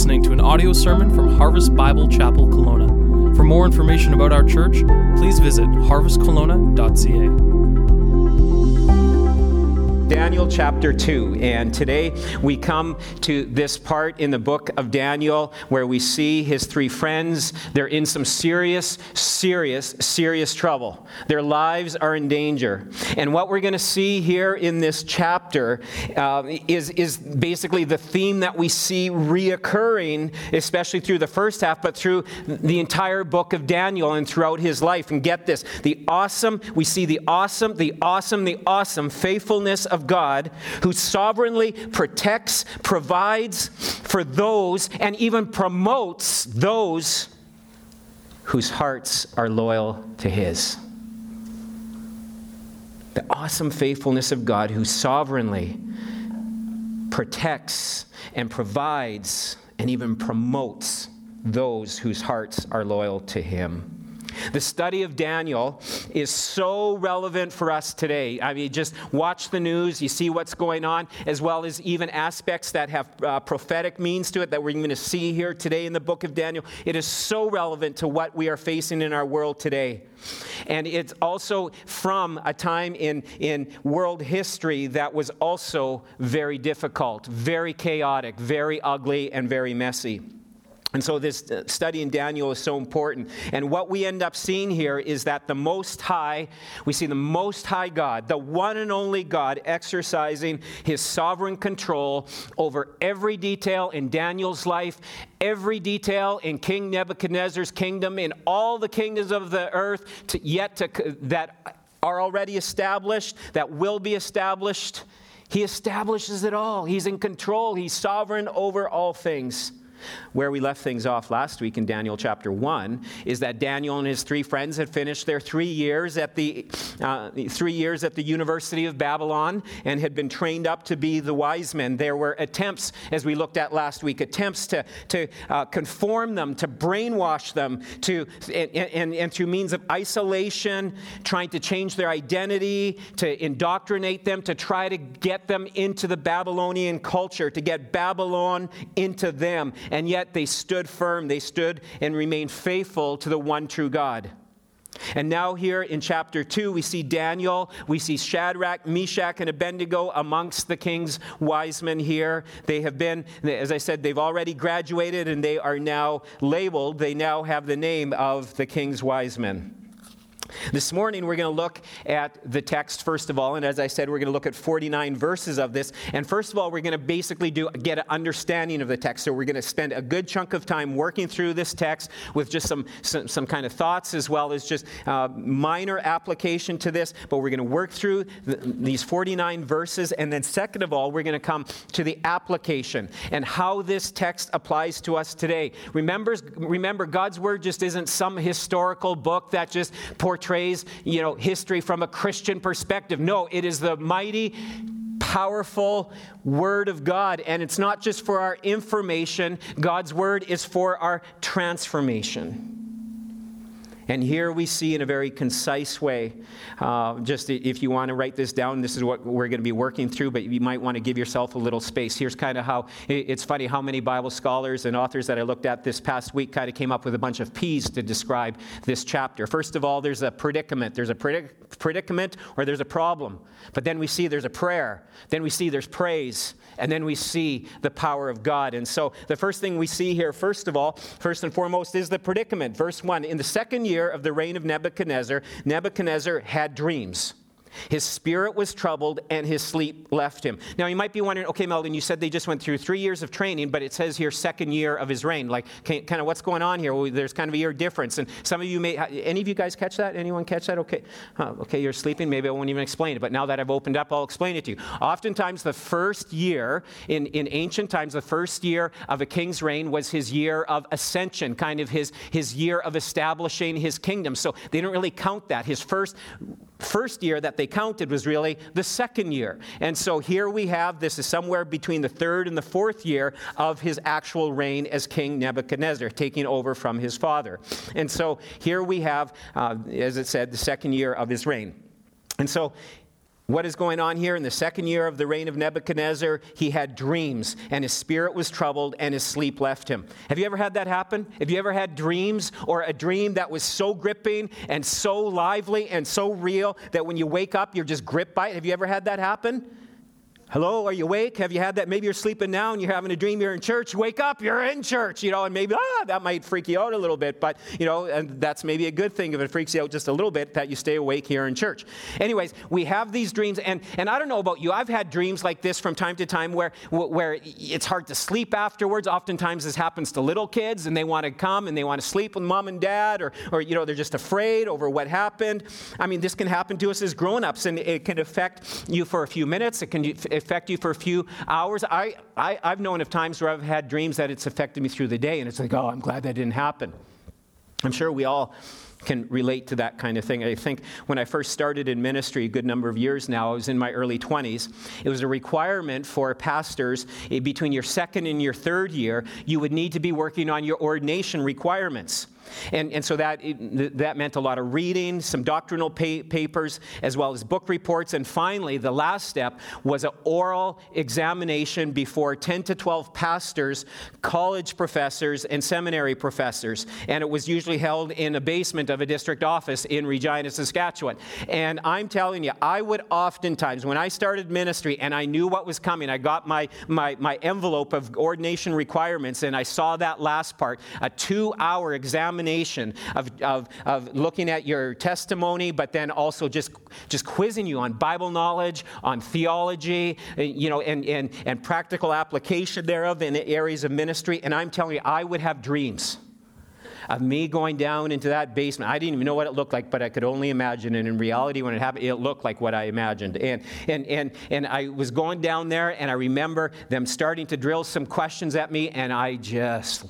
listening to an audio sermon from Harvest Bible Chapel Kelowna. For more information about our church, please visit harvestkelowna.ca. Daniel chapter 2. And today we come to this part in the book of Daniel where we see his three friends. They're in some serious, serious, serious trouble. Their lives are in danger. And what we're going to see here in this chapter uh, is, is basically the theme that we see reoccurring, especially through the first half, but through the entire book of Daniel and throughout his life. And get this the awesome, we see the awesome, the awesome, the awesome faithfulness of of God who sovereignly protects, provides for those, and even promotes those whose hearts are loyal to His. The awesome faithfulness of God who sovereignly protects and provides and even promotes those whose hearts are loyal to Him. The study of Daniel is so relevant for us today. I mean, just watch the news, you see what's going on, as well as even aspects that have uh, prophetic means to it that we're going to see here today in the book of Daniel. It is so relevant to what we are facing in our world today. And it's also from a time in, in world history that was also very difficult, very chaotic, very ugly, and very messy. And so, this uh, study in Daniel is so important. And what we end up seeing here is that the Most High, we see the Most High God, the one and only God, exercising his sovereign control over every detail in Daniel's life, every detail in King Nebuchadnezzar's kingdom, in all the kingdoms of the earth, to, yet to, that are already established, that will be established. He establishes it all. He's in control, he's sovereign over all things. Where we left things off last week in Daniel chapter 1 is that Daniel and his three friends had finished their three years at the, uh, three years at the University of Babylon and had been trained up to be the wise men. There were attempts, as we looked at last week, attempts to, to uh, conform them, to brainwash them, to, and, and, and through means of isolation, trying to change their identity, to indoctrinate them, to try to get them into the Babylonian culture, to get Babylon into them and yet they stood firm. They stood and remained faithful to the one true God. And now, here in chapter 2, we see Daniel, we see Shadrach, Meshach, and Abednego amongst the king's wise men here. They have been, as I said, they've already graduated and they are now labeled, they now have the name of the king's wise men. This morning, we're going to look at the text first of all, and as I said, we're going to look at 49 verses of this. And first of all, we're going to basically do get an understanding of the text. So we're going to spend a good chunk of time working through this text with just some some, some kind of thoughts as well as just uh, minor application to this. But we're going to work through the, these 49 verses, and then second of all, we're going to come to the application and how this text applies to us today. Remember, remember, God's word just isn't some historical book that just portrays portrays, you know, history from a Christian perspective. No, it is the mighty powerful Word of God. And it's not just for our information, God's Word is for our transformation. And here we see in a very concise way, uh, just if you want to write this down, this is what we're going to be working through, but you might want to give yourself a little space. Here's kind of how it's funny how many Bible scholars and authors that I looked at this past week kind of came up with a bunch of P's to describe this chapter. First of all, there's a predicament. There's a predic- predicament or there's a problem. But then we see there's a prayer. Then we see there's praise and then we see the power of God. And so the first thing we see here, first of all, first and foremost, is the predicament. Verse 1 In the second year of the reign of Nebuchadnezzar, Nebuchadnezzar had dreams. His spirit was troubled and his sleep left him. Now, you might be wondering, okay, Meldon, you said they just went through three years of training, but it says here second year of his reign. Like, kind of what's going on here? Well, there's kind of a year difference. And some of you may, any of you guys catch that? Anyone catch that? Okay. Huh, okay, you're sleeping. Maybe I won't even explain it. But now that I've opened up, I'll explain it to you. Oftentimes, the first year, in, in ancient times, the first year of a king's reign was his year of ascension, kind of his, his year of establishing his kingdom. So they don't really count that. His first first year that they counted was really the second year. And so here we have this is somewhere between the third and the fourth year of his actual reign as King Nebuchadnezzar, taking over from his father. And so here we have, uh, as it said, the second year of his reign. And so what is going on here? In the second year of the reign of Nebuchadnezzar, he had dreams, and his spirit was troubled, and his sleep left him. Have you ever had that happen? Have you ever had dreams or a dream that was so gripping and so lively and so real that when you wake up, you're just gripped by it? Have you ever had that happen? Hello, are you awake? Have you had that? Maybe you're sleeping now and you're having a dream you're in church. Wake up, you're in church, you know, and maybe, ah, that might freak you out a little bit, but, you know, and that's maybe a good thing if it freaks you out just a little bit that you stay awake here in church. Anyways, we have these dreams, and, and I don't know about you, I've had dreams like this from time to time where, where it's hard to sleep afterwards. Oftentimes this happens to little kids and they want to come and they want to sleep with mom and dad, or, or you know, they're just afraid over what happened. I mean, this can happen to us as grown ups, and it can affect you for a few minutes. It can affect you for a few hours. I, I, I've known of times where I've had dreams that it's affected me through the day, and it's like, oh, I'm glad that didn't happen. I'm sure we all can relate to that kind of thing. I think when I first started in ministry, a good number of years now, I was in my early 20s. It was a requirement for pastors eh, between your second and your third year, you would need to be working on your ordination requirements. And, and so that, that meant a lot of reading, some doctrinal pa- papers, as well as book reports. And finally, the last step was an oral examination before 10 to 12 pastors, college professors, and seminary professors. And it was usually held in a basement of a district office in Regina, Saskatchewan. And I'm telling you, I would oftentimes, when I started ministry and I knew what was coming, I got my, my, my envelope of ordination requirements and I saw that last part, a two hour examination examination of, of, of looking at your testimony, but then also just, just quizzing you on Bible knowledge, on theology, eh, you know, and, and, and practical application thereof in areas of ministry. And I'm telling you, I would have dreams of me going down into that basement. I didn't even know what it looked like, but I could only imagine. And in reality, when it happened, it looked like what I imagined. And, and, and, and I was going down there, and I remember them starting to drill some questions at me, and I just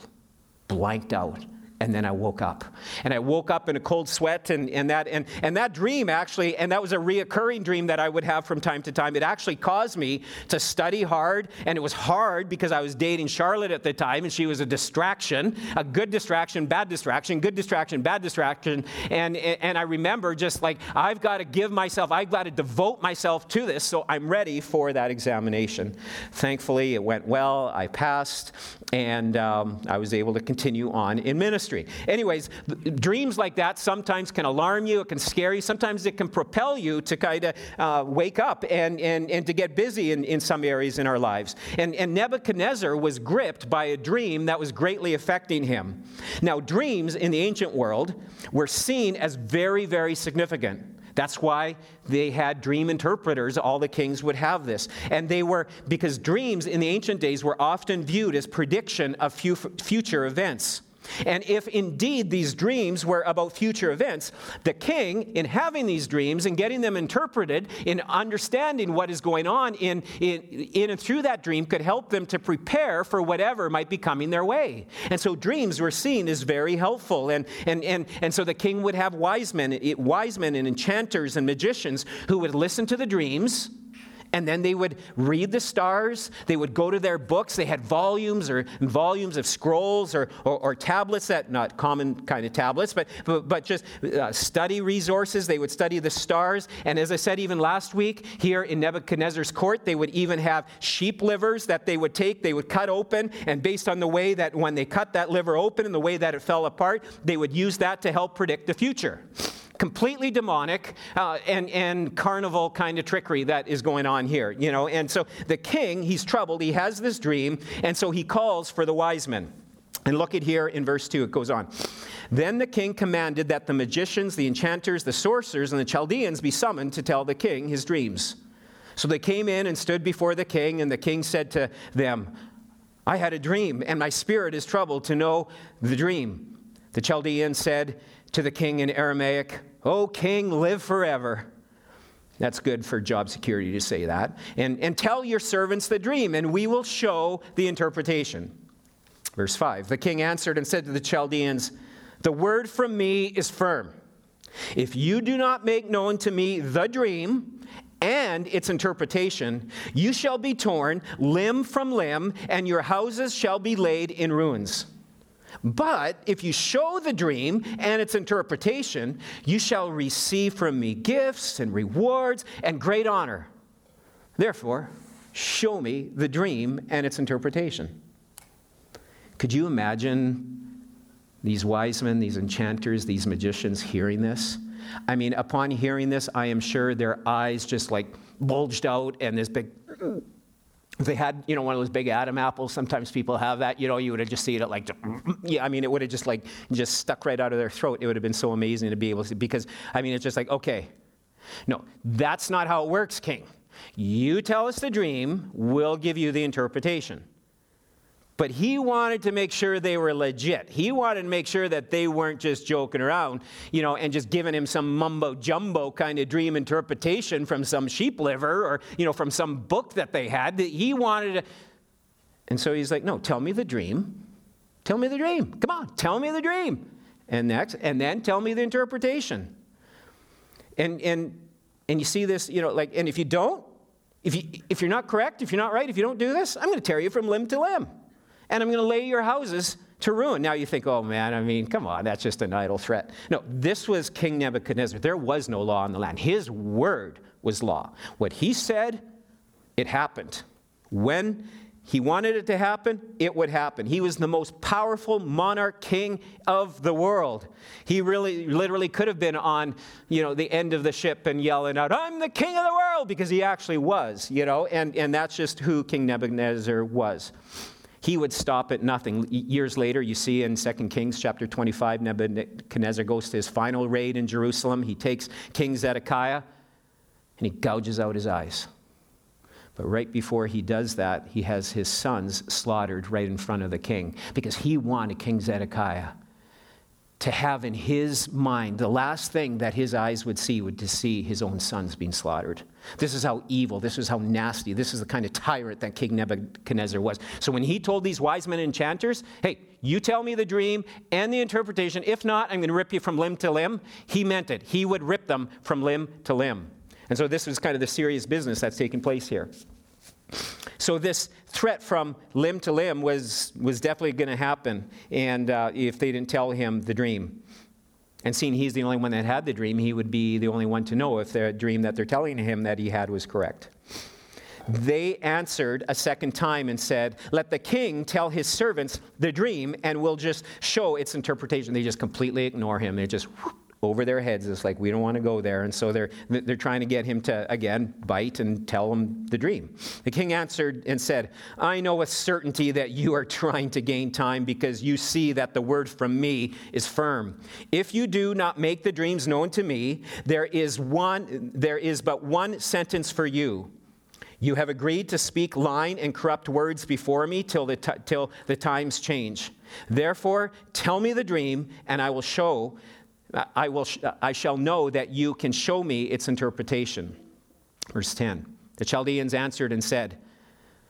blanked out and then I woke up. And I woke up in a cold sweat, and, and, that, and, and that dream actually, and that was a reoccurring dream that I would have from time to time. It actually caused me to study hard, and it was hard because I was dating Charlotte at the time, and she was a distraction, a good distraction, bad distraction, good distraction, bad distraction. And, and I remember just like, I've got to give myself, I've got to devote myself to this, so I'm ready for that examination. Thankfully, it went well, I passed, and um, I was able to continue on in ministry. Anyways, dreams like that sometimes can alarm you, it can scare you, sometimes it can propel you to kind of uh, wake up and, and, and to get busy in, in some areas in our lives. And, and Nebuchadnezzar was gripped by a dream that was greatly affecting him. Now, dreams in the ancient world were seen as very, very significant. That's why they had dream interpreters. All the kings would have this. And they were, because dreams in the ancient days were often viewed as prediction of future events. And if indeed these dreams were about future events, the king, in having these dreams and getting them interpreted, in understanding what is going on in, in, in and through that dream, could help them to prepare for whatever might be coming their way. And so dreams were seen as very helpful. And, and, and, and so the king would have wise men, wise men and enchanters and magicians who would listen to the dreams and then they would read the stars. They would go to their books. They had volumes or volumes of scrolls or, or, or tablets that, not common kind of tablets, but, but, but just uh, study resources. They would study the stars. And as I said, even last week, here in Nebuchadnezzar's court, they would even have sheep livers that they would take, they would cut open. And based on the way that when they cut that liver open and the way that it fell apart, they would use that to help predict the future completely demonic uh, and, and carnival kind of trickery that is going on here, you know. And so the king, he's troubled. He has this dream, and so he calls for the wise men. And look at here in verse 2, it goes on. Then the king commanded that the magicians, the enchanters, the sorcerers, and the Chaldeans be summoned to tell the king his dreams. So they came in and stood before the king, and the king said to them, I had a dream, and my spirit is troubled to know the dream. The Chaldeans said to the king in Aramaic, O king, live forever. That's good for job security to say that. And, and tell your servants the dream, and we will show the interpretation. Verse 5 The king answered and said to the Chaldeans, The word from me is firm. If you do not make known to me the dream and its interpretation, you shall be torn limb from limb, and your houses shall be laid in ruins. But if you show the dream and its interpretation, you shall receive from me gifts and rewards and great honor. Therefore, show me the dream and its interpretation. Could you imagine these wise men, these enchanters, these magicians hearing this? I mean, upon hearing this, I am sure their eyes just like bulged out and this big if they had, you know, one of those big Adam apples, sometimes people have that, you know, you would have just seen it like, yeah, I mean, it would have just like, just stuck right out of their throat. It would have been so amazing to be able to, see because, I mean, it's just like, okay, no, that's not how it works, King. You tell us the dream, we'll give you the interpretation. But he wanted to make sure they were legit. He wanted to make sure that they weren't just joking around, you know, and just giving him some mumbo jumbo kind of dream interpretation from some sheep liver or, you know, from some book that they had. That he wanted to. And so he's like, no, tell me the dream. Tell me the dream. Come on, tell me the dream. And next, and then tell me the interpretation. And and and you see this, you know, like, and if you don't, if you if you're not correct, if you're not right, if you don't do this, I'm going to tear you from limb to limb and I'm going to lay your houses to ruin. Now you think, oh man, I mean, come on, that's just an idle threat. No, this was King Nebuchadnezzar. There was no law in the land. His word was law. What he said, it happened. When he wanted it to happen, it would happen. He was the most powerful monarch king of the world. He really, literally could have been on, you know, the end of the ship and yelling out, I'm the king of the world, because he actually was, you know, and, and that's just who King Nebuchadnezzar was. He would stop at nothing. Years later, you see in 2 Kings chapter 25, Nebuchadnezzar goes to his final raid in Jerusalem. He takes King Zedekiah and he gouges out his eyes. But right before he does that, he has his sons slaughtered right in front of the king because he wanted King Zedekiah to have in his mind the last thing that his eyes would see would to see his own sons being slaughtered. This is how evil, this is how nasty, this is the kind of tyrant that King Nebuchadnezzar was. So when he told these wise men and enchanters, hey, you tell me the dream and the interpretation. If not, I'm going to rip you from limb to limb. He meant it. He would rip them from limb to limb. And so this was kind of the serious business that's taking place here. So this threat from limb to limb was, was definitely going to happen and uh, if they didn't tell him the dream. And seeing he's the only one that had the dream, he would be the only one to know if the dream that they're telling him that he had was correct. They answered a second time and said, Let the king tell his servants the dream, and we'll just show its interpretation. They just completely ignore him. They just whoop, over their heads. It's like, we don't want to go there. And so they're, they're trying to get him to, again, bite and tell him the dream. The king answered and said, I know with certainty that you are trying to gain time because you see that the word from me is firm. If you do not make the dreams known to me, there is, one, there is but one sentence for you. You have agreed to speak lying and corrupt words before me till the, t- till the times change. Therefore, tell me the dream, and I will show I, will, I shall know that you can show me its interpretation. Verse 10 The Chaldeans answered and said,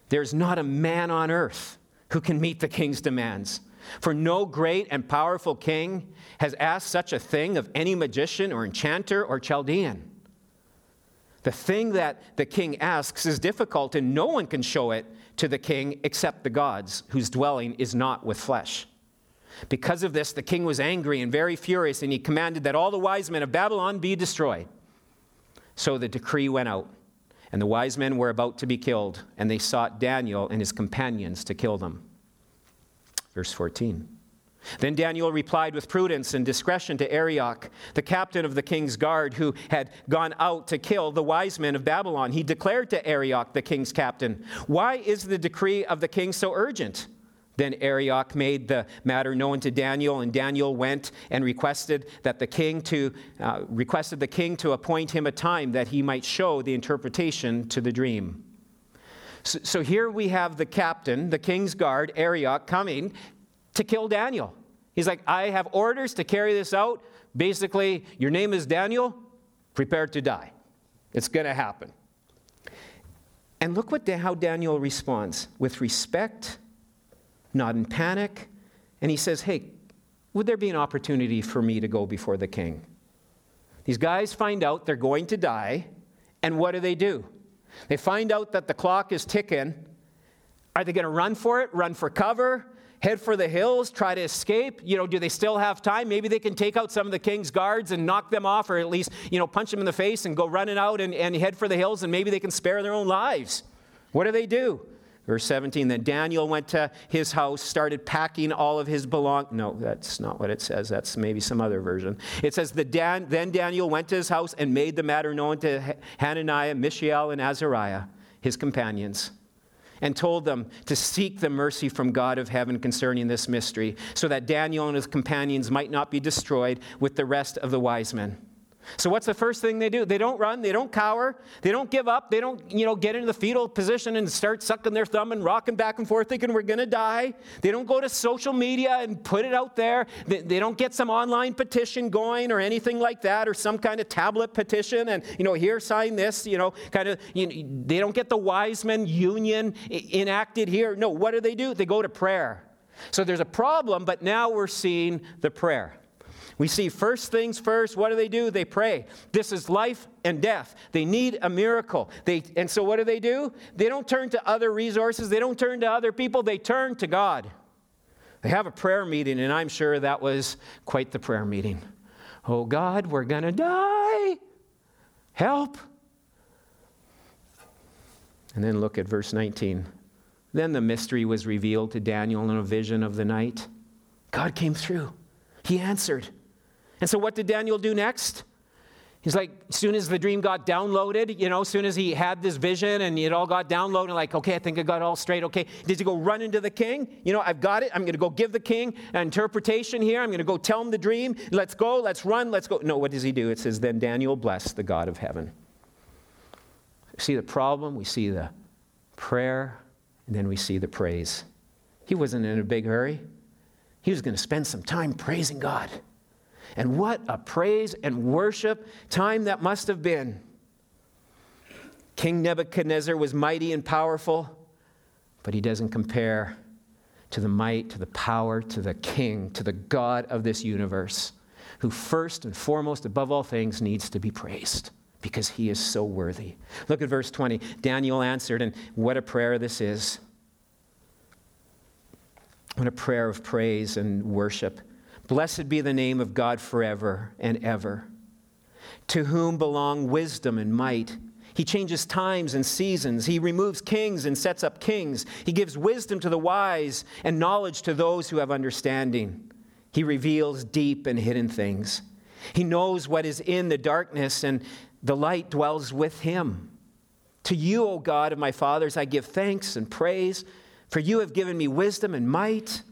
There's not a man on earth who can meet the king's demands. For no great and powerful king has asked such a thing of any magician or enchanter or Chaldean. The thing that the king asks is difficult, and no one can show it to the king except the gods, whose dwelling is not with flesh. Because of this, the king was angry and very furious, and he commanded that all the wise men of Babylon be destroyed. So the decree went out, and the wise men were about to be killed, and they sought Daniel and his companions to kill them. Verse 14. Then Daniel replied with prudence and discretion to Arioch, the captain of the king's guard, who had gone out to kill the wise men of Babylon. He declared to Arioch, the king's captain, Why is the decree of the king so urgent? Then Arioch made the matter known to Daniel, and Daniel went and requested that the king to uh, requested the king to appoint him a time that he might show the interpretation to the dream. So, so here we have the captain, the king's guard, Arioch, coming to kill Daniel. He's like, I have orders to carry this out. Basically, your name is Daniel, prepare to die. It's going to happen. And look what, how Daniel responds with respect not in panic. And he says, Hey, would there be an opportunity for me to go before the king? These guys find out they're going to die, and what do they do? They find out that the clock is ticking. Are they going to run for it, run for cover? head for the hills, try to escape? You know, do they still have time? Maybe they can take out some of the king's guards and knock them off, or at least, you know, punch them in the face and go running out and, and head for the hills, and maybe they can spare their own lives. What do they do? Verse 17, then Daniel went to his house, started packing all of his belong. No, that's not what it says. That's maybe some other version. It says, the Dan- then Daniel went to his house and made the matter known to Hananiah, Mishael, and Azariah, his companions and told them to seek the mercy from God of heaven concerning this mystery, so that Daniel and his companions might not be destroyed with the rest of the wise men. So what's the first thing they do? They don't run, they don't cower, they don't give up, they don't, you know, get into the fetal position and start sucking their thumb and rocking back and forth thinking we're going to die. They don't go to social media and put it out there. They, they, don't get some online petition going or anything like that or some kind of tablet petition and, you know, here sign this, you know, kind of you know, they don't get the wise men union enacted here. No, what do they do? They go to prayer. So there's a problem, but now we're seeing the prayer. We see first things first. What do they do? They pray. This is life and death. They need a miracle. They, and so what do they do? They don't turn to other resources, they don't turn to other people, they turn to God. They have a prayer meeting, and I'm sure that was quite the prayer meeting. Oh God, we're going to die. Help. And then look at verse 19. Then the mystery was revealed to Daniel in a vision of the night. God came through. He answered. And so, what did Daniel do next? He's like, as soon as the dream got downloaded, you know, as soon as he had this vision and it all got downloaded, like, okay, I think I got all straight. Okay, did he go run into the king? You know, I've got it. I'm going to go give the king an interpretation here. I'm going to go tell him the dream. Let's go. Let's run. Let's go. No, what does he do? It says, then Daniel blessed the God of heaven. See the problem? We see the prayer, and then we see the praise. He wasn't in a big hurry. He was going to spend some time praising God. And what a praise and worship time that must have been. King Nebuchadnezzar was mighty and powerful, but he doesn't compare to the might, to the power, to the king, to the God of this universe, who first and foremost, above all things, needs to be praised because he is so worthy. Look at verse 20. Daniel answered, and what a prayer this is. What a prayer of praise and worship. Blessed be the name of God forever and ever, to whom belong wisdom and might. He changes times and seasons. He removes kings and sets up kings. He gives wisdom to the wise and knowledge to those who have understanding. He reveals deep and hidden things. He knows what is in the darkness, and the light dwells with him. To you, O God of my fathers, I give thanks and praise, for you have given me wisdom and might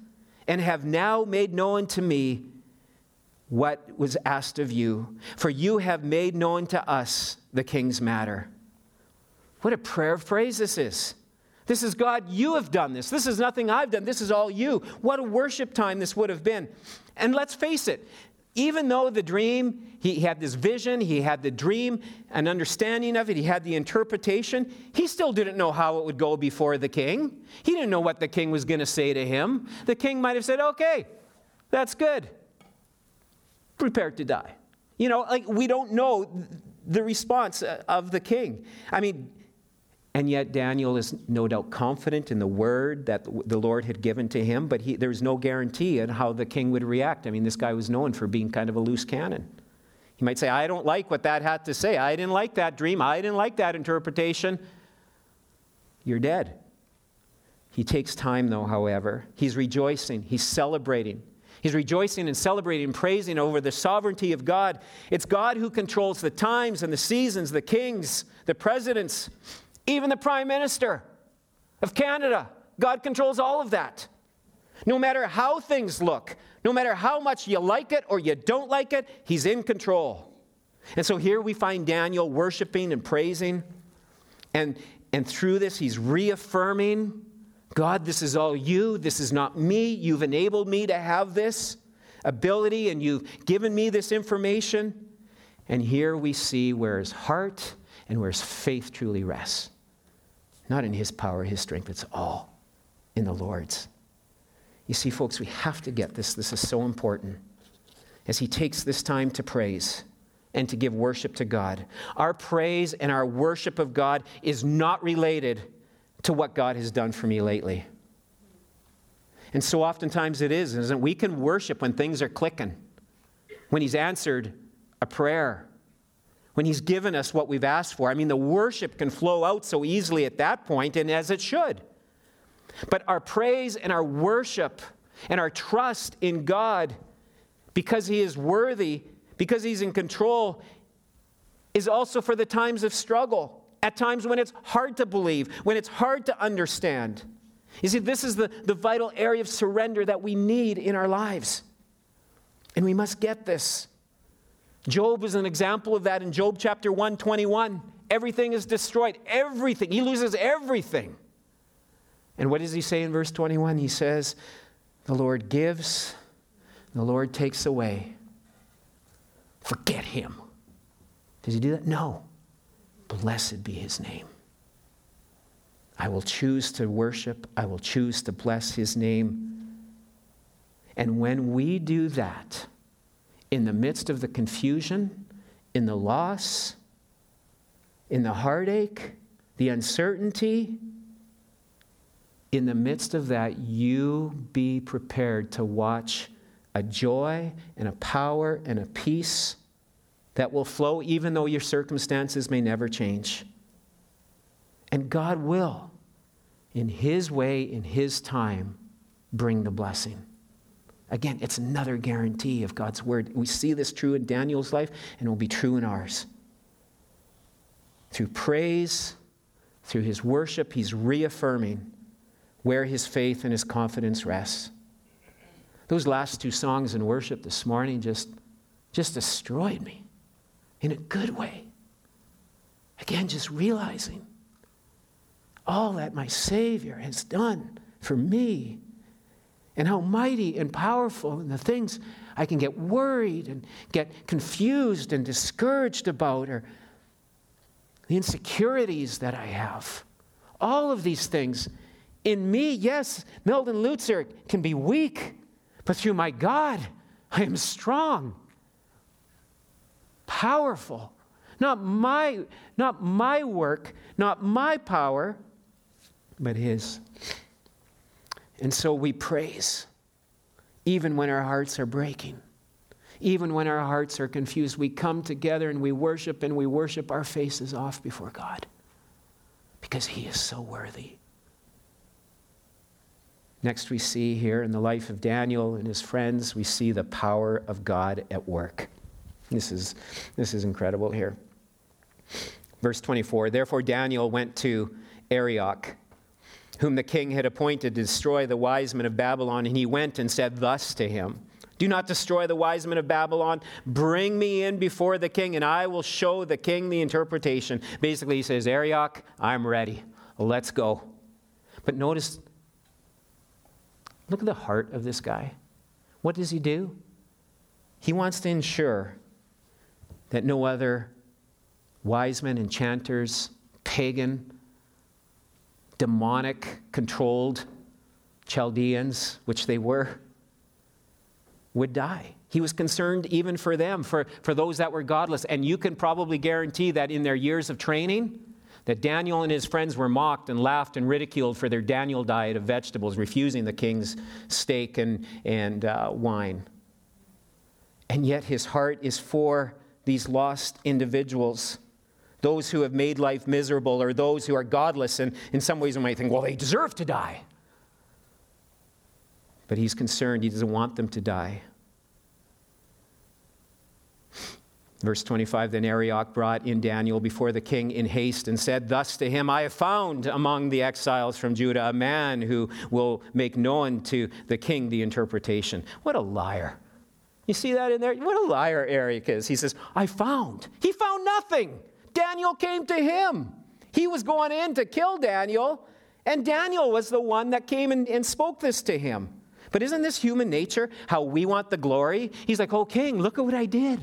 and have now made known to me what was asked of you. For you have made known to us the king's matter. What a prayer of praise this is. This is God, you have done this. This is nothing I've done. This is all you. What a worship time this would have been. And let's face it, even though the dream, he had this vision, he had the dream, an understanding of it, he had the interpretation, he still didn't know how it would go before the king. He didn't know what the king was going to say to him. The king might have said, Okay, that's good. Prepare to die. You know, like we don't know the response uh, of the king. I mean, and yet, Daniel is no doubt confident in the word that the Lord had given to him, but he, there's no guarantee in how the king would react. I mean, this guy was known for being kind of a loose cannon. He might say, I don't like what that had to say. I didn't like that dream. I didn't like that interpretation. You're dead. He takes time, though, however. He's rejoicing, he's celebrating. He's rejoicing and celebrating and praising over the sovereignty of God. It's God who controls the times and the seasons, the kings, the presidents. Even the Prime Minister of Canada, God controls all of that. No matter how things look, no matter how much you like it or you don't like it, He's in control. And so here we find Daniel worshiping and praising. And, and through this, he's reaffirming God, this is all you. This is not me. You've enabled me to have this ability and you've given me this information. And here we see where his heart and where his faith truly rests. Not in his power, his strength, it's all in the Lord's. You see, folks, we have to get this. This is so important. As he takes this time to praise and to give worship to God, our praise and our worship of God is not related to what God has done for me lately. And so oftentimes it is, isn't it? We can worship when things are clicking, when He's answered a prayer, when He's given us what we've asked for. I mean, the worship can flow out so easily at that point, and as it should. But our praise and our worship and our trust in God, because He is worthy, because He's in control, is also for the times of struggle, at times when it's hard to believe, when it's hard to understand. You see, this is the, the vital area of surrender that we need in our lives. And we must get this. Job is an example of that in Job chapter 121. Everything is destroyed. Everything. He loses everything. And what does he say in verse 21? He says, The Lord gives, the Lord takes away. Forget him. Does he do that? No. Blessed be his name. I will choose to worship, I will choose to bless his name. And when we do that, in the midst of the confusion, in the loss, in the heartache, the uncertainty, in the midst of that, you be prepared to watch a joy and a power and a peace that will flow even though your circumstances may never change. And God will, in His way, in His time, bring the blessing. Again, it's another guarantee of God's word. We see this true in Daniel's life, and it will be true in ours. Through praise, through his worship, he's reaffirming where his faith and his confidence rests. Those last two songs in worship this morning just, just destroyed me in a good way. Again, just realizing all that my Savior has done for me and how mighty and powerful and the things I can get worried and get confused and discouraged about or the insecurities that I have. All of these things in me, yes, Meldon Lutzer can be weak, but through my God, I am strong, powerful. Not my, not my work, not my power, but His. And so we praise, even when our hearts are breaking, even when our hearts are confused. We come together and we worship, and we worship our faces off before God because He is so worthy. Next, we see here in the life of Daniel and his friends, we see the power of God at work. This is, this is incredible here. Verse 24 Therefore, Daniel went to Arioch, whom the king had appointed to destroy the wise men of Babylon, and he went and said thus to him Do not destroy the wise men of Babylon. Bring me in before the king, and I will show the king the interpretation. Basically, he says, Arioch, I'm ready. Let's go. But notice Look at the heart of this guy. What does he do? He wants to ensure that no other wise men, enchanters, pagan, demonic controlled Chaldeans, which they were, would die. He was concerned even for them, for, for those that were godless. And you can probably guarantee that in their years of training, that Daniel and his friends were mocked and laughed and ridiculed for their Daniel diet of vegetables, refusing the king's steak and, and uh, wine. And yet his heart is for these lost individuals, those who have made life miserable or those who are godless. And in some ways, we might think, well, they deserve to die. But he's concerned, he doesn't want them to die. Verse 25 Then Arioch brought in Daniel before the king in haste and said thus to him I have found among the exiles from Judah a man who will make known to the king the interpretation. What a liar. You see that in there? What a liar Arioch is. He says, I found. He found nothing. Daniel came to him. He was going in to kill Daniel, and Daniel was the one that came and, and spoke this to him. But isn't this human nature how we want the glory? He's like, Oh, king, look at what I did.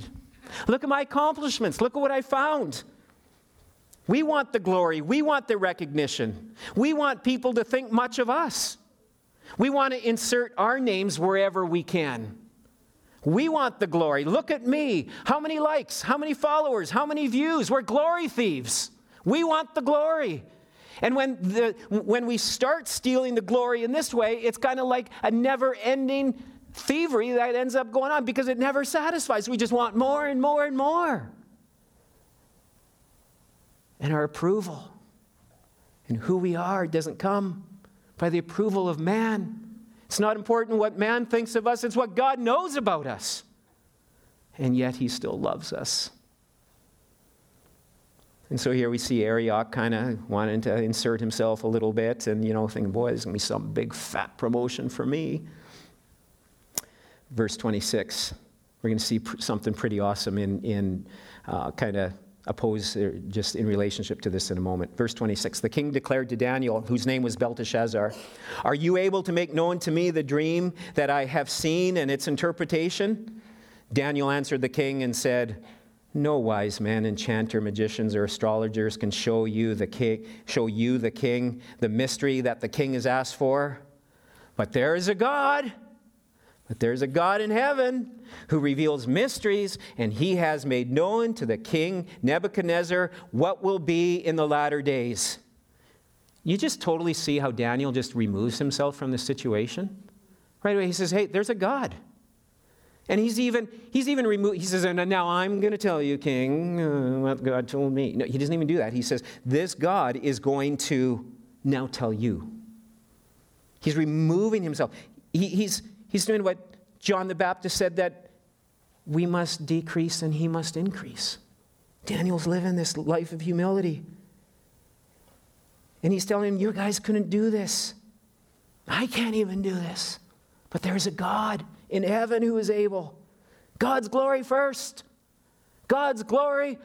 Look at my accomplishments. Look at what I found. We want the glory. We want the recognition. We want people to think much of us. We want to insert our names wherever we can. We want the glory. Look at me. How many likes? How many followers? How many views? We're glory thieves. We want the glory. And when, the, when we start stealing the glory in this way, it's kind of like a never ending thievery that ends up going on because it never satisfies. We just want more and more and more. And our approval and who we are doesn't come by the approval of man. It's not important what man thinks of us, it's what God knows about us. And yet he still loves us. And so here we see Arioch kind of wanting to insert himself a little bit and, you know, thinking, boy, there's going to be some big fat promotion for me. Verse 26, we're going to see pr- something pretty awesome in, in uh, kind of oppose uh, just in relationship to this in a moment. Verse 26 The king declared to Daniel, whose name was Belteshazzar, Are you able to make known to me the dream that I have seen and its interpretation? Daniel answered the king and said, no wise man, enchanter, magicians, or astrologers can show you the king, show you the king, the mystery that the king has asked for. But there is a God, but there's a God in heaven who reveals mysteries, and he has made known to the king Nebuchadnezzar what will be in the latter days. You just totally see how Daniel just removes himself from the situation. Right away, he says, Hey, there's a God. And he's even, he's even removed, he says, and now I'm going to tell you, King, uh, what God told me. No, he doesn't even do that. He says, this God is going to now tell you. He's removing himself. He, he's, he's doing what John the Baptist said that we must decrease and he must increase. Daniel's living this life of humility. And he's telling him, You guys couldn't do this. I can't even do this. But there's a God in heaven who is able. God's glory first. God's glory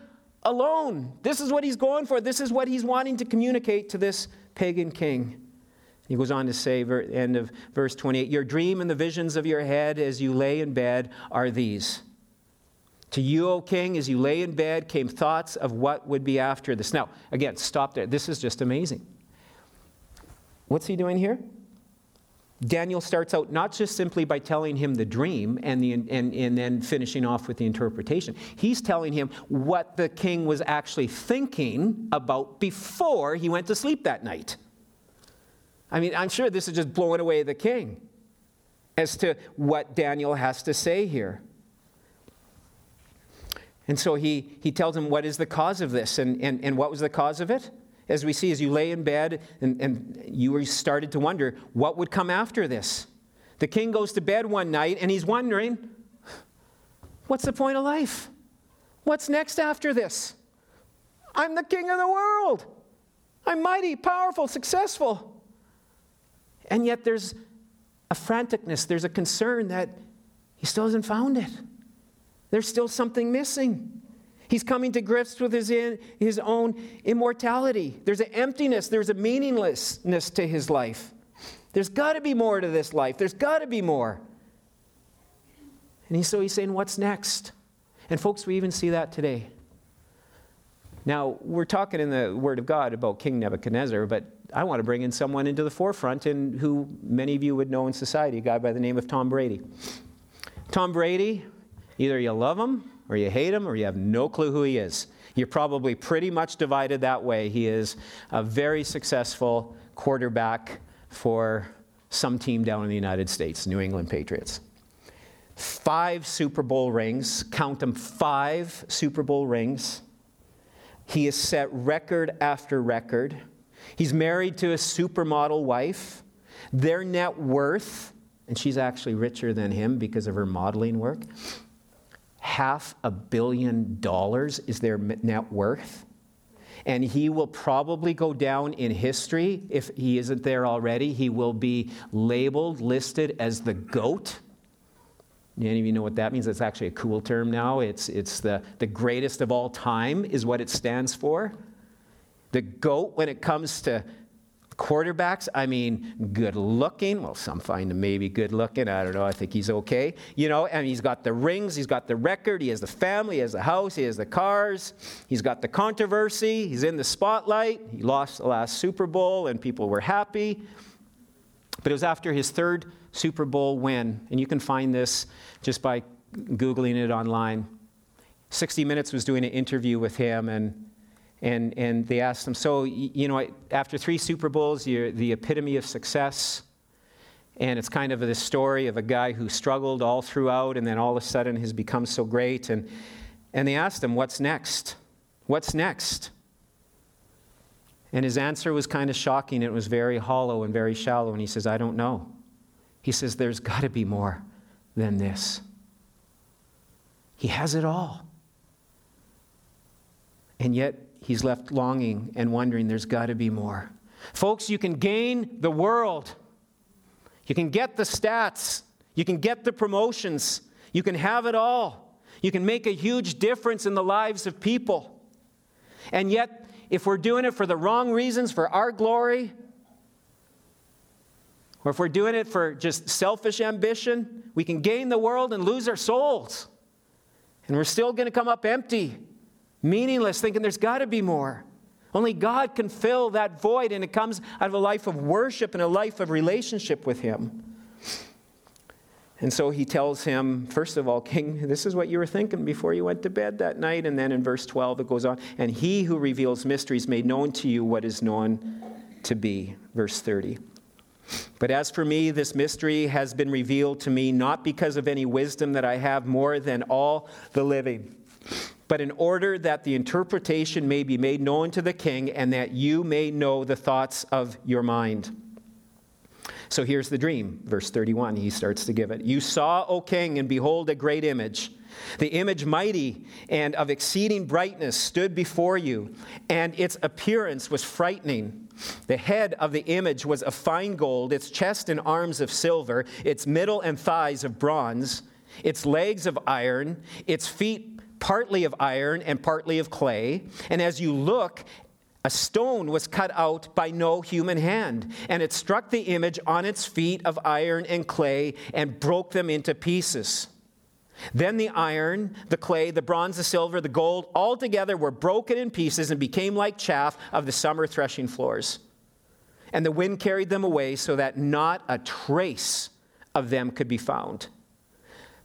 alone. This is what he's going for. This is what he's wanting to communicate to this pagan king. He goes on to say, end of verse 28 Your dream and the visions of your head as you lay in bed are these. To you, O king, as you lay in bed, came thoughts of what would be after this. Now, again, stop there. This is just amazing. What's he doing here? Daniel starts out not just simply by telling him the dream and, the, and, and then finishing off with the interpretation. He's telling him what the king was actually thinking about before he went to sleep that night. I mean, I'm sure this is just blowing away the king as to what Daniel has to say here. And so he, he tells him what is the cause of this and, and, and what was the cause of it? as we see as you lay in bed and, and you started to wonder what would come after this. The king goes to bed one night and he's wondering, what's the point of life? What's next after this? I'm the king of the world. I'm mighty, powerful, successful. And yet there's a franticness, there's a concern that he still hasn't found it. There's still something missing. He's coming to grips with his, in, his own immortality. There's an emptiness, there's a meaninglessness to his life. There's got to be more to this life. There's got to be more. And he, so he's saying, What's next? And folks, we even see that today. Now, we're talking in the Word of God about King Nebuchadnezzar, but I want to bring in someone into the forefront and who many of you would know in society, a guy by the name of Tom Brady. Tom Brady, either you love him or you hate him, or you have no clue who he is. You're probably pretty much divided that way. He is a very successful quarterback for some team down in the United States, New England Patriots. Five Super Bowl rings, count them five Super Bowl rings. He has set record after record. He's married to a supermodel wife. Their net worth, and she's actually richer than him because of her modeling work, half a billion dollars is their net worth. And he will probably go down in history if he isn't there already. He will be labeled, listed as the GOAT. Any of you know what that means? It's actually a cool term now. It's, it's the, the greatest of all time, is what it stands for. The GOAT, when it comes to quarterbacks, I mean, good looking. Well, some find him maybe good looking. I don't know. I think he's okay. You know, and he's got the rings, he's got the record, he has the family, he has the house, he has the cars, he's got the controversy, he's in the spotlight. He lost the last Super Bowl and people were happy. But it was after his third Super Bowl win, and you can find this just by Googling it online. 60 Minutes was doing an interview with him, and And, and they asked him, So, you know, after three Super Bowls, you're the epitome of success. And it's kind of this story of a guy who struggled all throughout and then all of a sudden has become so great. And, and they asked him, What's next? What's next? And his answer was kind of shocking. It was very hollow and very shallow. And he says, I don't know. He says, There's got to be more than this. He has it all. And yet, he's left longing and wondering, There's got to be more. Folks, you can gain the world, you can get the stats, you can get the promotions, you can have it all. You can make a huge difference in the lives of people. And yet, if we're doing it for the wrong reasons, for our glory, or if we're doing it for just selfish ambition, we can gain the world and lose our souls. And we're still going to come up empty, meaningless, thinking there's got to be more. Only God can fill that void, and it comes out of a life of worship and a life of relationship with Him. And so he tells him, first of all, King, this is what you were thinking before you went to bed that night. And then in verse 12, it goes on, and he who reveals mysteries made known to you what is known to be. Verse 30. But as for me, this mystery has been revealed to me not because of any wisdom that I have more than all the living, but in order that the interpretation may be made known to the king and that you may know the thoughts of your mind. So here's the dream, verse 31. He starts to give it. You saw, O king, and behold, a great image. The image, mighty and of exceeding brightness, stood before you, and its appearance was frightening. The head of the image was of fine gold, its chest and arms of silver, its middle and thighs of bronze, its legs of iron, its feet partly of iron and partly of clay. And as you look, a stone was cut out by no human hand, and it struck the image on its feet of iron and clay and broke them into pieces. Then the iron, the clay, the bronze, the silver, the gold, all together were broken in pieces and became like chaff of the summer threshing floors. And the wind carried them away so that not a trace of them could be found.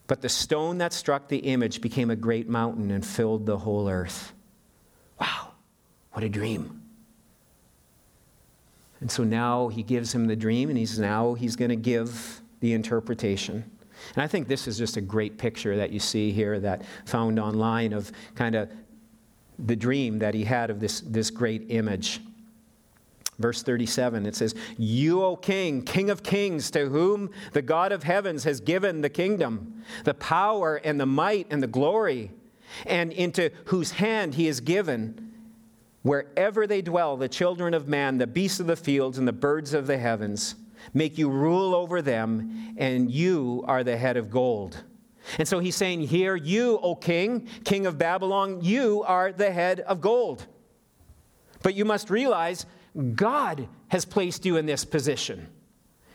But the stone that struck the image became a great mountain and filled the whole earth. Wow. What a dream. And so now he gives him the dream, and he's now he's going to give the interpretation. And I think this is just a great picture that you see here that found online of kind of the dream that he had of this, this great image. Verse 37, it says, You, O King, King of kings, to whom the God of heavens has given the kingdom, the power and the might and the glory, and into whose hand he has given Wherever they dwell, the children of man, the beasts of the fields, and the birds of the heavens, make you rule over them, and you are the head of gold. And so he's saying here, you, O king, king of Babylon, you are the head of gold. But you must realize God has placed you in this position.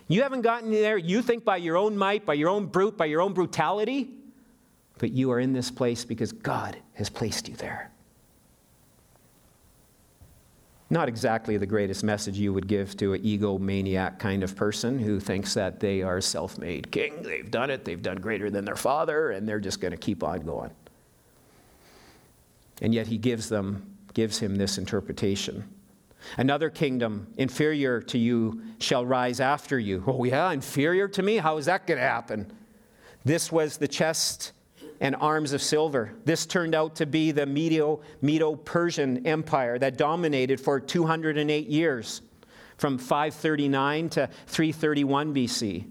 You haven't gotten there, you think by your own might, by your own brute, by your own brutality, but you are in this place because God has placed you there. Not exactly the greatest message you would give to an egomaniac kind of person who thinks that they are self made king. They've done it, they've done greater than their father, and they're just going to keep on going. And yet he gives them, gives him this interpretation. Another kingdom inferior to you shall rise after you. Oh, yeah, inferior to me? How is that going to happen? This was the chest and arms of silver. This turned out to be the Medo Persian Empire that dominated for 208 years, from 539 to 331 BC.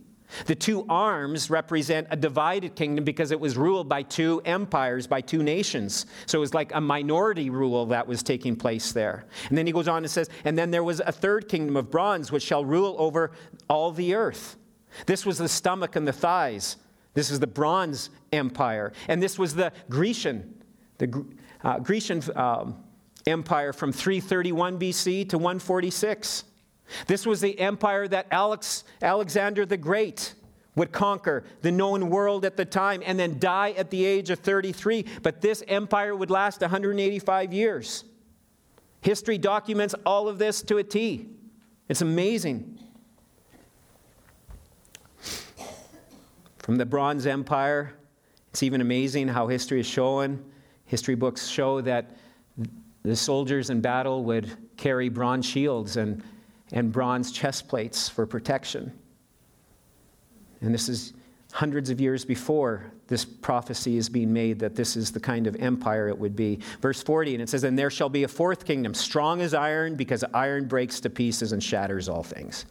The two arms represent a divided kingdom because it was ruled by two empires, by two nations. So it was like a minority rule that was taking place there. And then he goes on and says, And then there was a third kingdom of bronze which shall rule over all the earth. This was the stomach and the thighs. This is the Bronze Empire. And this was the Grecian, the uh, Grecian um, Empire from 331 BC to 146. This was the empire that Alex, Alexander the Great would conquer the known world at the time and then die at the age of 33. But this empire would last 185 years. History documents all of this to a T. It's amazing. From the Bronze Empire, it's even amazing how history is showing. History books show that the soldiers in battle would carry bronze shields and, and bronze chest plates for protection. And this is hundreds of years before this prophecy is being made that this is the kind of empire it would be. Verse 40, and it says, And there shall be a fourth kingdom, strong as iron, because iron breaks to pieces and shatters all things.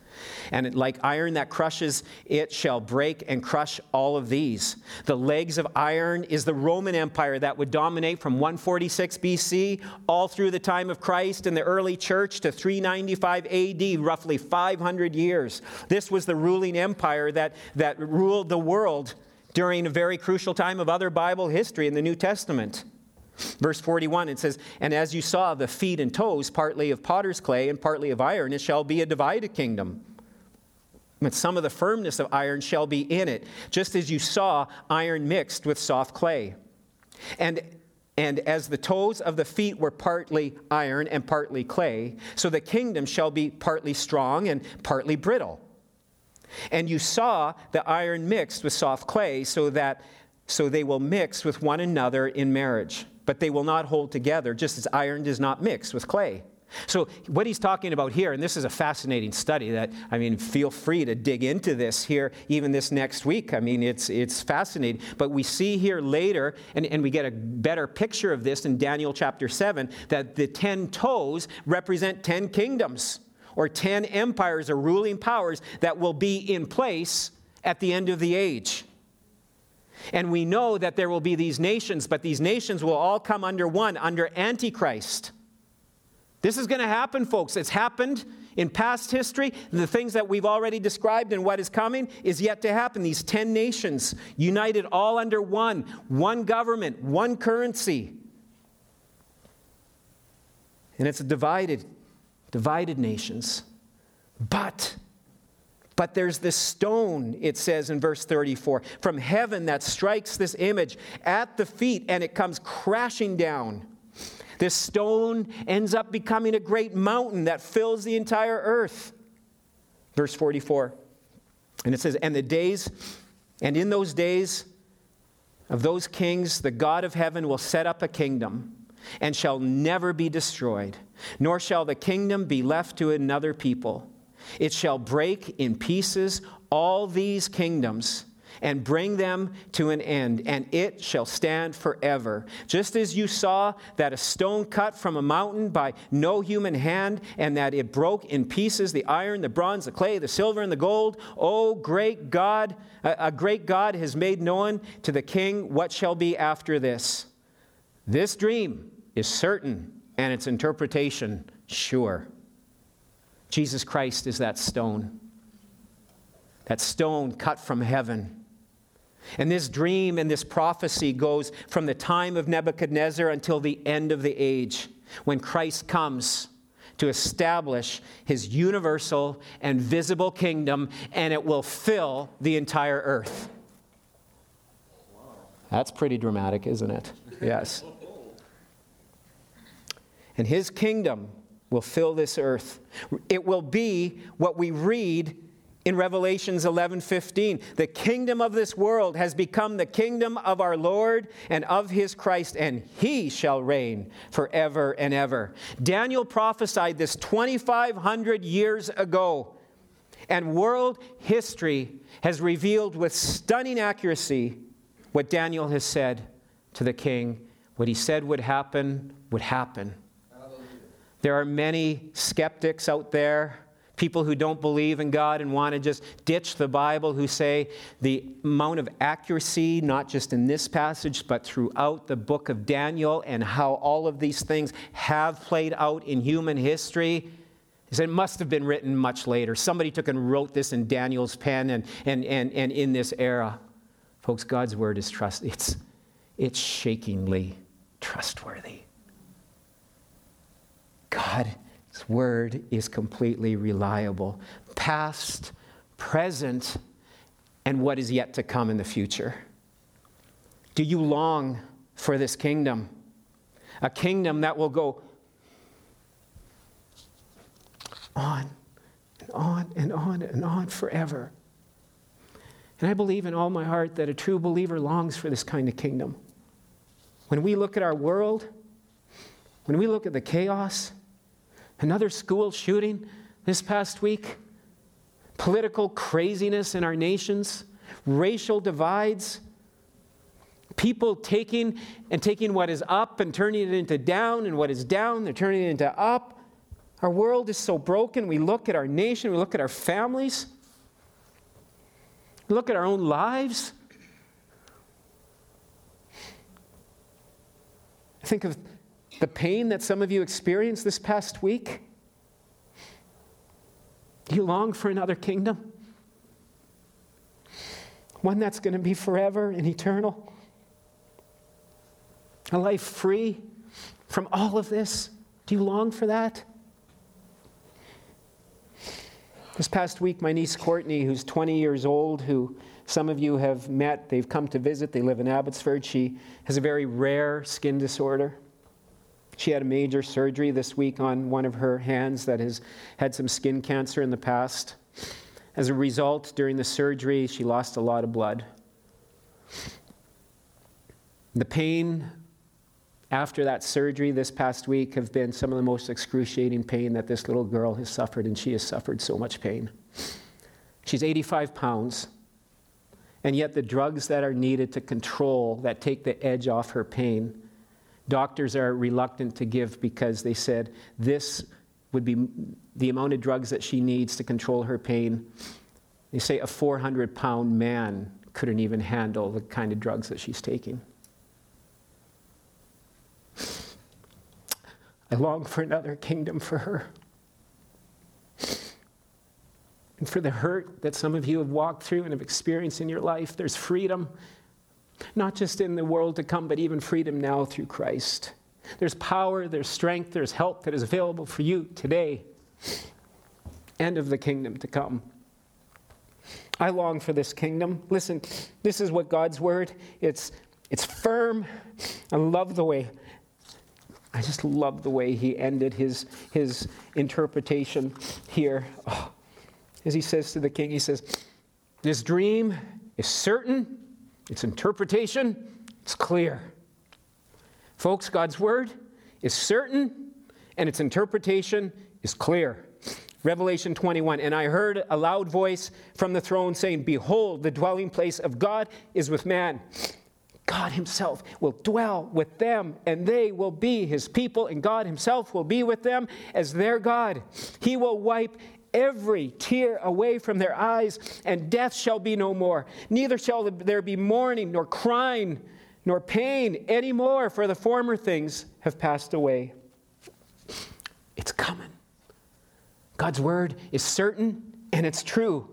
And like iron that crushes, it shall break and crush all of these. The legs of iron is the Roman Empire that would dominate from 146 BC all through the time of Christ and the early church to 395 AD, roughly 500 years. This was the ruling empire that, that ruled the world during a very crucial time of other Bible history in the New Testament. Verse 41, it says, And as you saw the feet and toes, partly of potter's clay and partly of iron, it shall be a divided kingdom. But some of the firmness of iron shall be in it, just as you saw iron mixed with soft clay. And, and as the toes of the feet were partly iron and partly clay, so the kingdom shall be partly strong and partly brittle. And you saw the iron mixed with soft clay, so that so they will mix with one another in marriage, but they will not hold together, just as iron does not mix with clay. So, what he's talking about here, and this is a fascinating study that, I mean, feel free to dig into this here even this next week. I mean, it's, it's fascinating. But we see here later, and, and we get a better picture of this in Daniel chapter 7, that the 10 toes represent 10 kingdoms or 10 empires or ruling powers that will be in place at the end of the age. And we know that there will be these nations, but these nations will all come under one, under Antichrist. This is going to happen, folks. It's happened in past history. The things that we've already described and what is coming is yet to happen. These 10 nations united all under one, one government, one currency. And it's a divided, divided nations. But but there's this stone, it says in verse 34, from heaven that strikes this image at the feet and it comes crashing down. This stone ends up becoming a great mountain that fills the entire earth. Verse 44. And it says, And the days, and in those days of those kings, the God of heaven will set up a kingdom and shall never be destroyed, nor shall the kingdom be left to another people. It shall break in pieces all these kingdoms and bring them to an end, and it shall stand forever. Just as you saw that a stone cut from a mountain by no human hand, and that it broke in pieces the iron, the bronze, the clay, the silver, and the gold. O great God, a great God has made known to the king what shall be after this. This dream is certain, and its interpretation sure. Jesus Christ is that stone. That stone cut from heaven and this dream and this prophecy goes from the time of Nebuchadnezzar until the end of the age, when Christ comes to establish his universal and visible kingdom, and it will fill the entire earth. That's pretty dramatic, isn't it? Yes. And his kingdom will fill this earth. It will be what we read in Revelations 11:15, the kingdom of this world has become the kingdom of our Lord and of his Christ, and he shall reign forever and ever. Daniel prophesied this 2,500 years ago, and world history has revealed with stunning accuracy what Daniel has said to the king. What he said would happen, would happen. There are many skeptics out there people who don't believe in God and want to just ditch the Bible, who say the amount of accuracy, not just in this passage, but throughout the book of Daniel, and how all of these things have played out in human history. It must have been written much later. Somebody took and wrote this in Daniel's pen and, and, and, and in this era. Folks, God's word is trust. It's, it's shakingly trustworthy. God his word is completely reliable, past, present, and what is yet to come in the future. Do you long for this kingdom? A kingdom that will go on and on and on and on forever. And I believe in all my heart that a true believer longs for this kind of kingdom. When we look at our world, when we look at the chaos, another school shooting this past week, political craziness in our nations, racial divides, people taking and taking what is up and turning it into down, and what is down, they're turning it into up. Our world is so broken. We look at our nation, we look at our families, we look at our own lives. Think of the pain that some of you experienced this past week. You long for another kingdom? One that's going to be forever and eternal? A life free from all of this? Do you long for that? This past week, my niece Courtney, who's 20 years old, who some of you have met, they've come to visit, they live in Abbotsford. She has a very rare skin disorder. She had a major surgery this week on one of her hands that has had some skin cancer in the past. As a result, during the surgery, she lost a lot of blood. The pain after that surgery this past week have been some of the most excruciating pain that this little girl has suffered, and she has suffered so much pain. She's 85 pounds, and yet the drugs that are needed to control, that take the edge off her pain, doctors are reluctant to give because they said this would be the amount of drugs that she needs to control her pain. They say a 400 pound man couldn't even handle the kind of drugs that she's taking. I long for another kingdom for her. And for the hurt that some of you have walked through and have experienced in your life, there's freedom not just in the world to come, but even freedom now through Christ. There's power, there's strength, there's help that is available for you today and of the kingdom to come. I long for this kingdom. Listen, this is what God's word. It's it's firm. I love the way I just love the way he ended his his interpretation here. Oh, as he says to the king, he says, "This dream is certain its interpretation, it's clear. Folks, God's word is certain and its interpretation is clear. Revelation 21 And I heard a loud voice from the throne saying, Behold, the dwelling place of God is with man. God Himself will dwell with them, and they will be His people, and God Himself will be with them as their God. He will wipe every tear away from their eyes, and death shall be no more. Neither shall there be mourning, nor crying, nor pain any more, for the former things have passed away. It's coming. God's word is certain and it's true.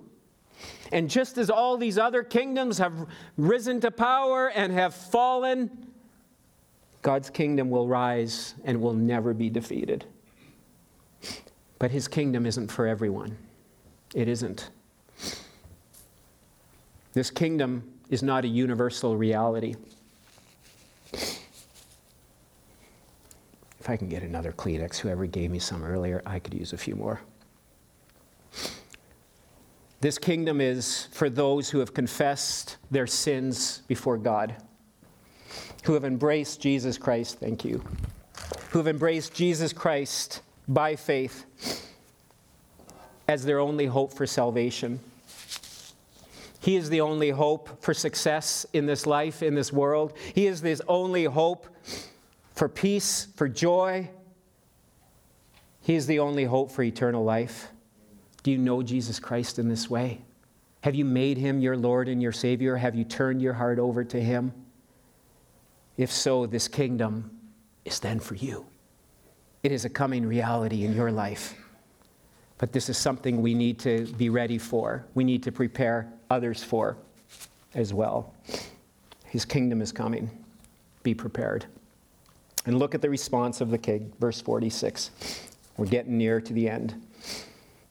And just as all these other kingdoms have risen to power and have fallen, God's kingdom will rise and will never be defeated. But his kingdom isn't for everyone. It isn't. This kingdom is not a universal reality. If I can get another Kleenex, whoever gave me some earlier, I could use a few more. This kingdom is for those who have confessed their sins before God, who have embraced Jesus Christ, thank you, who have embraced Jesus Christ by faith as their only hope for salvation. He is the only hope for success in this life, in this world. He is the only hope for peace, for joy. He is the only hope for eternal life. Do you know Jesus Christ in this way? Have you made him your Lord and your Savior? Have you turned your heart over to him? If so, this kingdom is then for you. It is a coming reality in your life. But this is something we need to be ready for. We need to prepare others for as well. His kingdom is coming. Be prepared. And look at the response of the king, verse 46. We're getting near to the end.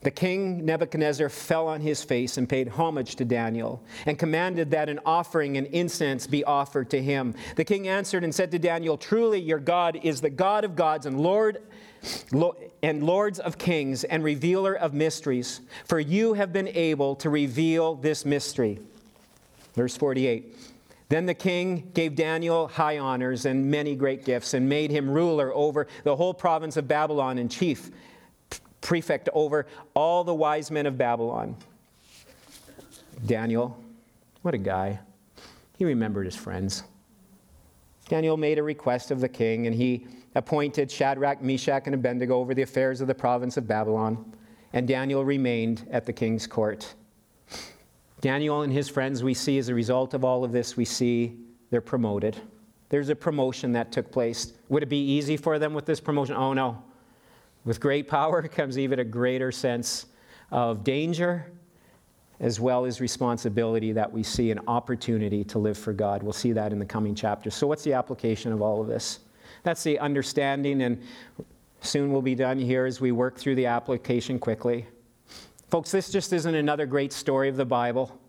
The king Nebuchadnezzar fell on his face and paid homage to Daniel and commanded that an offering and incense be offered to him. The king answered and said to Daniel, Truly your God is the God of gods and Lord and lords of kings and revealer of mysteries, for you have been able to reveal this mystery. Verse 48. Then the king gave Daniel high honors and many great gifts and made him ruler over the whole province of Babylon and chief prefect over all the wise men of Babylon. Daniel, what a guy. He remembered his friends. Daniel made a request of the king, and he appointed Shadrach, Meshach, and Abednego over the affairs of the province of Babylon. And Daniel remained at the king's court. Daniel and his friends, we see as a result of all of this, we see they're promoted. There's a promotion that took place. Would it be easy for them with this promotion? Oh, no. With great power comes even a greater sense of danger as well as responsibility that we see an opportunity to live for God. We'll see that in the coming chapters. So, what's the application of all of this? That's the understanding, and soon we'll be done here as we work through the application quickly. Folks, this just isn't another great story of the Bible.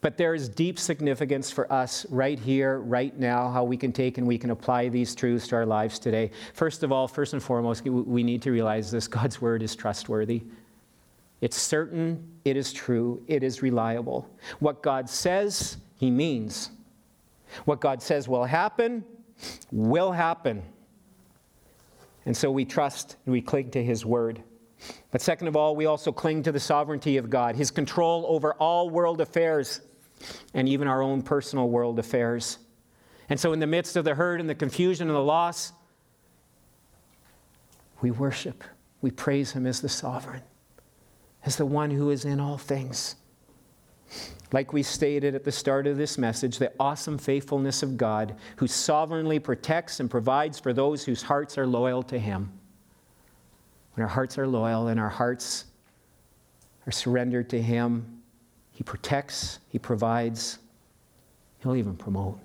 But there is deep significance for us right here, right now, how we can take and we can apply these truths to our lives today. First of all, first and foremost, we need to realize this God's word is trustworthy. It's certain, it is true, it is reliable. What God says, He means. What God says will happen, will happen. And so we trust and we cling to His word. But second of all, we also cling to the sovereignty of God, His control over all world affairs and even our own personal world affairs. And so, in the midst of the hurt and the confusion and the loss, we worship, we praise Him as the sovereign as the one who is in all things. Like we stated at the start of this message, the awesome faithfulness of God who sovereignly protects and provides for those whose hearts are loyal to Him. When our hearts are loyal and our hearts are surrendered to Him, He protects, He provides, He'll even promote.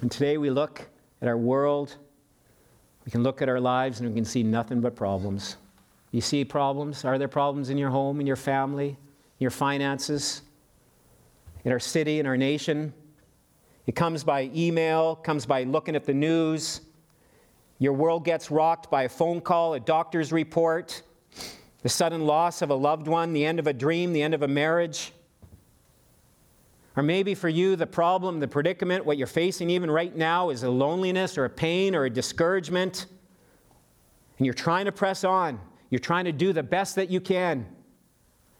And today we look at our world, we can look at our lives, and we can see nothing but problems. You see problems? Are there problems in your home, in your family, in your finances, in our city, in our nation? It comes by email, comes by looking at the news. Your world gets rocked by a phone call, a doctor's report, the sudden loss of a loved one, the end of a dream, the end of a marriage. Or maybe for you, the problem, the predicament, what you're facing even right now is a loneliness or a pain or a discouragement. And you're trying to press on. You're trying to do the best that you can.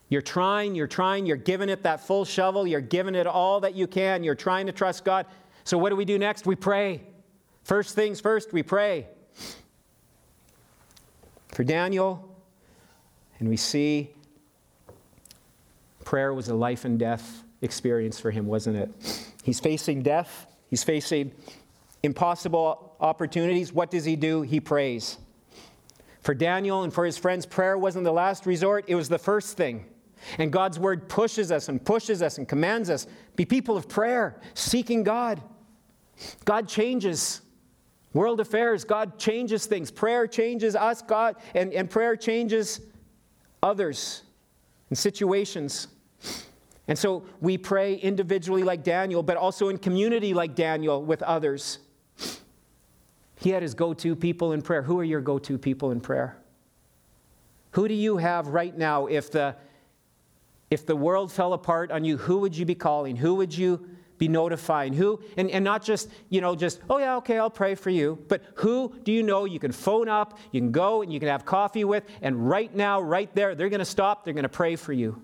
You're trying, you're trying, you're giving it that full shovel, you're giving it all that you can, you're trying to trust God. So, what do we do next? We pray. First things first, we pray. For Daniel, and we see prayer was a life and death experience for him, wasn't it? He's facing death, he's facing impossible opportunities. What does he do? He prays. For Daniel and for his friends, prayer wasn't the last resort, it was the first thing. And God's word pushes us and pushes us and commands us be people of prayer, seeking God. God changes world affairs, God changes things. Prayer changes us, God, and, and prayer changes others and situations. And so we pray individually like Daniel, but also in community like Daniel with others. He had his go to people in prayer. Who are your go to people in prayer? Who do you have right now if the if the world fell apart on you, who would you be calling? Who would you be notifying? Who and, and not just, you know, just, oh yeah, okay, I'll pray for you. But who do you know you can phone up, you can go and you can have coffee with, and right now, right there, they're gonna stop, they're gonna pray for you.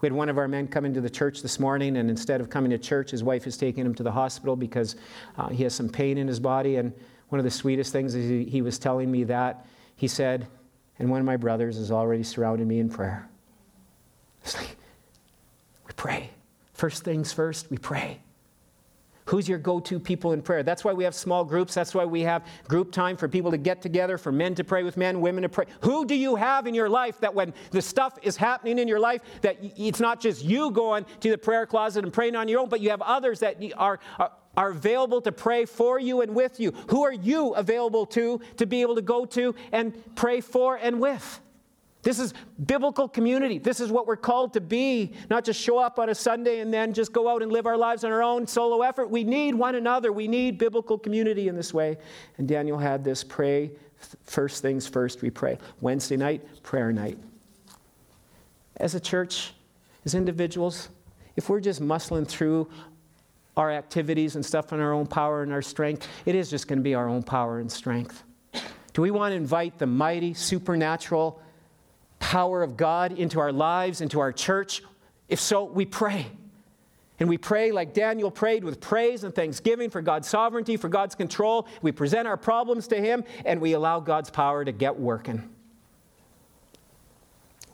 We had one of our men come into the church this morning, and instead of coming to church, his wife is taking him to the hospital because uh, he has some pain in his body. And one of the sweetest things is he, he was telling me that. He said, and one of my brothers has already surrounded me in prayer. It's like, we pray. First things first, we pray. Who's your go to people in prayer? That's why we have small groups. That's why we have group time for people to get together, for men to pray with men, women to pray. Who do you have in your life that when the stuff is happening in your life, that it's not just you going to the prayer closet and praying on your own, but you have others that are, are, are available to pray for you and with you? Who are you available to to be able to go to and pray for and with? This is biblical community. This is what we're called to be, not just show up on a Sunday and then just go out and live our lives on our own solo effort. We need one another. We need biblical community in this way. And Daniel had this pray first things first, we pray. Wednesday night, prayer night. As a church, as individuals, if we're just muscling through our activities and stuff in our own power and our strength, it is just going to be our own power and strength. Do we want to invite the mighty, supernatural power of God into our lives, into our church? If so, we pray. And we pray like Daniel prayed with praise and thanksgiving for God's sovereignty, for God's control. We present our problems to Him and we allow God's power to get working.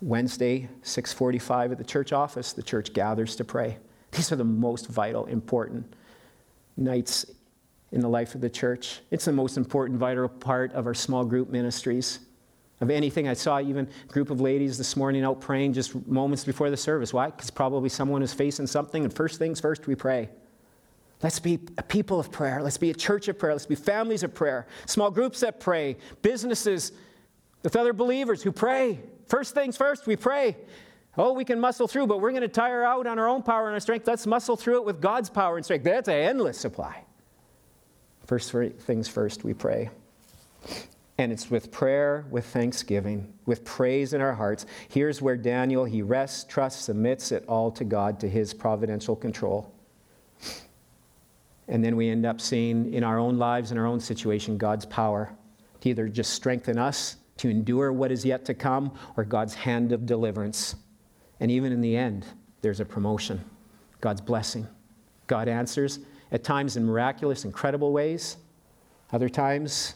Wednesday, 6:45 at the church office, the church gathers to pray. These are the most vital, important nights in the life of the church. It's the most important, vital part of our small group ministries. Of anything, I saw even a group of ladies this morning out praying just moments before the service. Why? Because probably someone is facing something, and first things first, we pray. Let's be a people of prayer. Let's be a church of prayer. Let's be families of prayer. Small groups that pray. Businesses with other believers who pray. First things first, we pray. Oh, we can muscle through, but we're going to tire out on our own power and our strength. Let's muscle through it with God's power and strength. That's an endless supply. First things first, we pray. And it's with prayer, with thanksgiving, with praise in our hearts. Here's where Daniel, he rests, trusts, submits it all to God, to his providential control. And then we end up seeing in our own lives, in our own situation, God's power to either just strengthen us to endure what is yet to come or God's hand of deliverance. And even in the end, there's a promotion, God's blessing. God answers, at times in miraculous, incredible ways. Other times,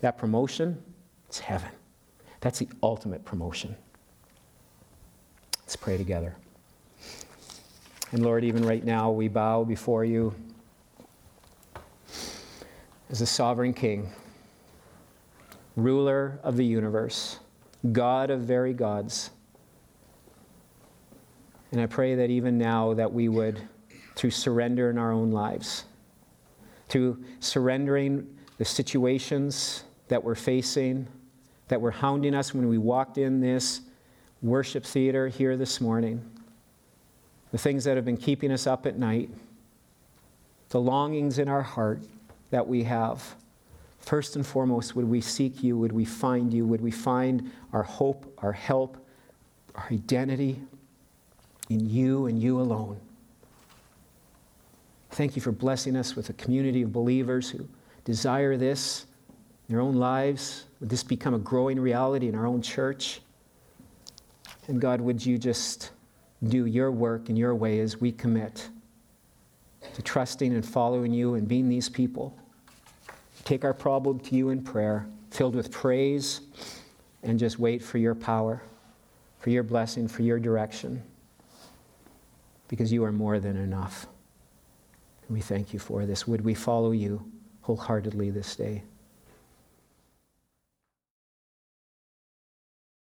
that promotion is heaven. That's the ultimate promotion. Let's pray together. And Lord, even right now, we bow before you as a sovereign king, ruler of the universe, God of very gods. And I pray that even now that we would, through surrender in our own lives, through surrendering the situations that we're facing, that were hounding us when we walked in this worship theater here this morning, the things that have been keeping us up at night, the longings in our heart that we have. First and foremost, would we seek you? Would we find you? Would we find our hope, our help, our identity in you and you alone? Thank you for blessing us with a community of believers who desire this in their own lives? Would this become a growing reality in our own church? And God, would you just do your work in your way as we commit to trusting and following you and being these people? Take our problem to you in prayer, filled with praise, and just wait for your power, for your blessing, for your direction, because you are more than enough. And we thank you for this. Would we follow you wholeheartedly this day?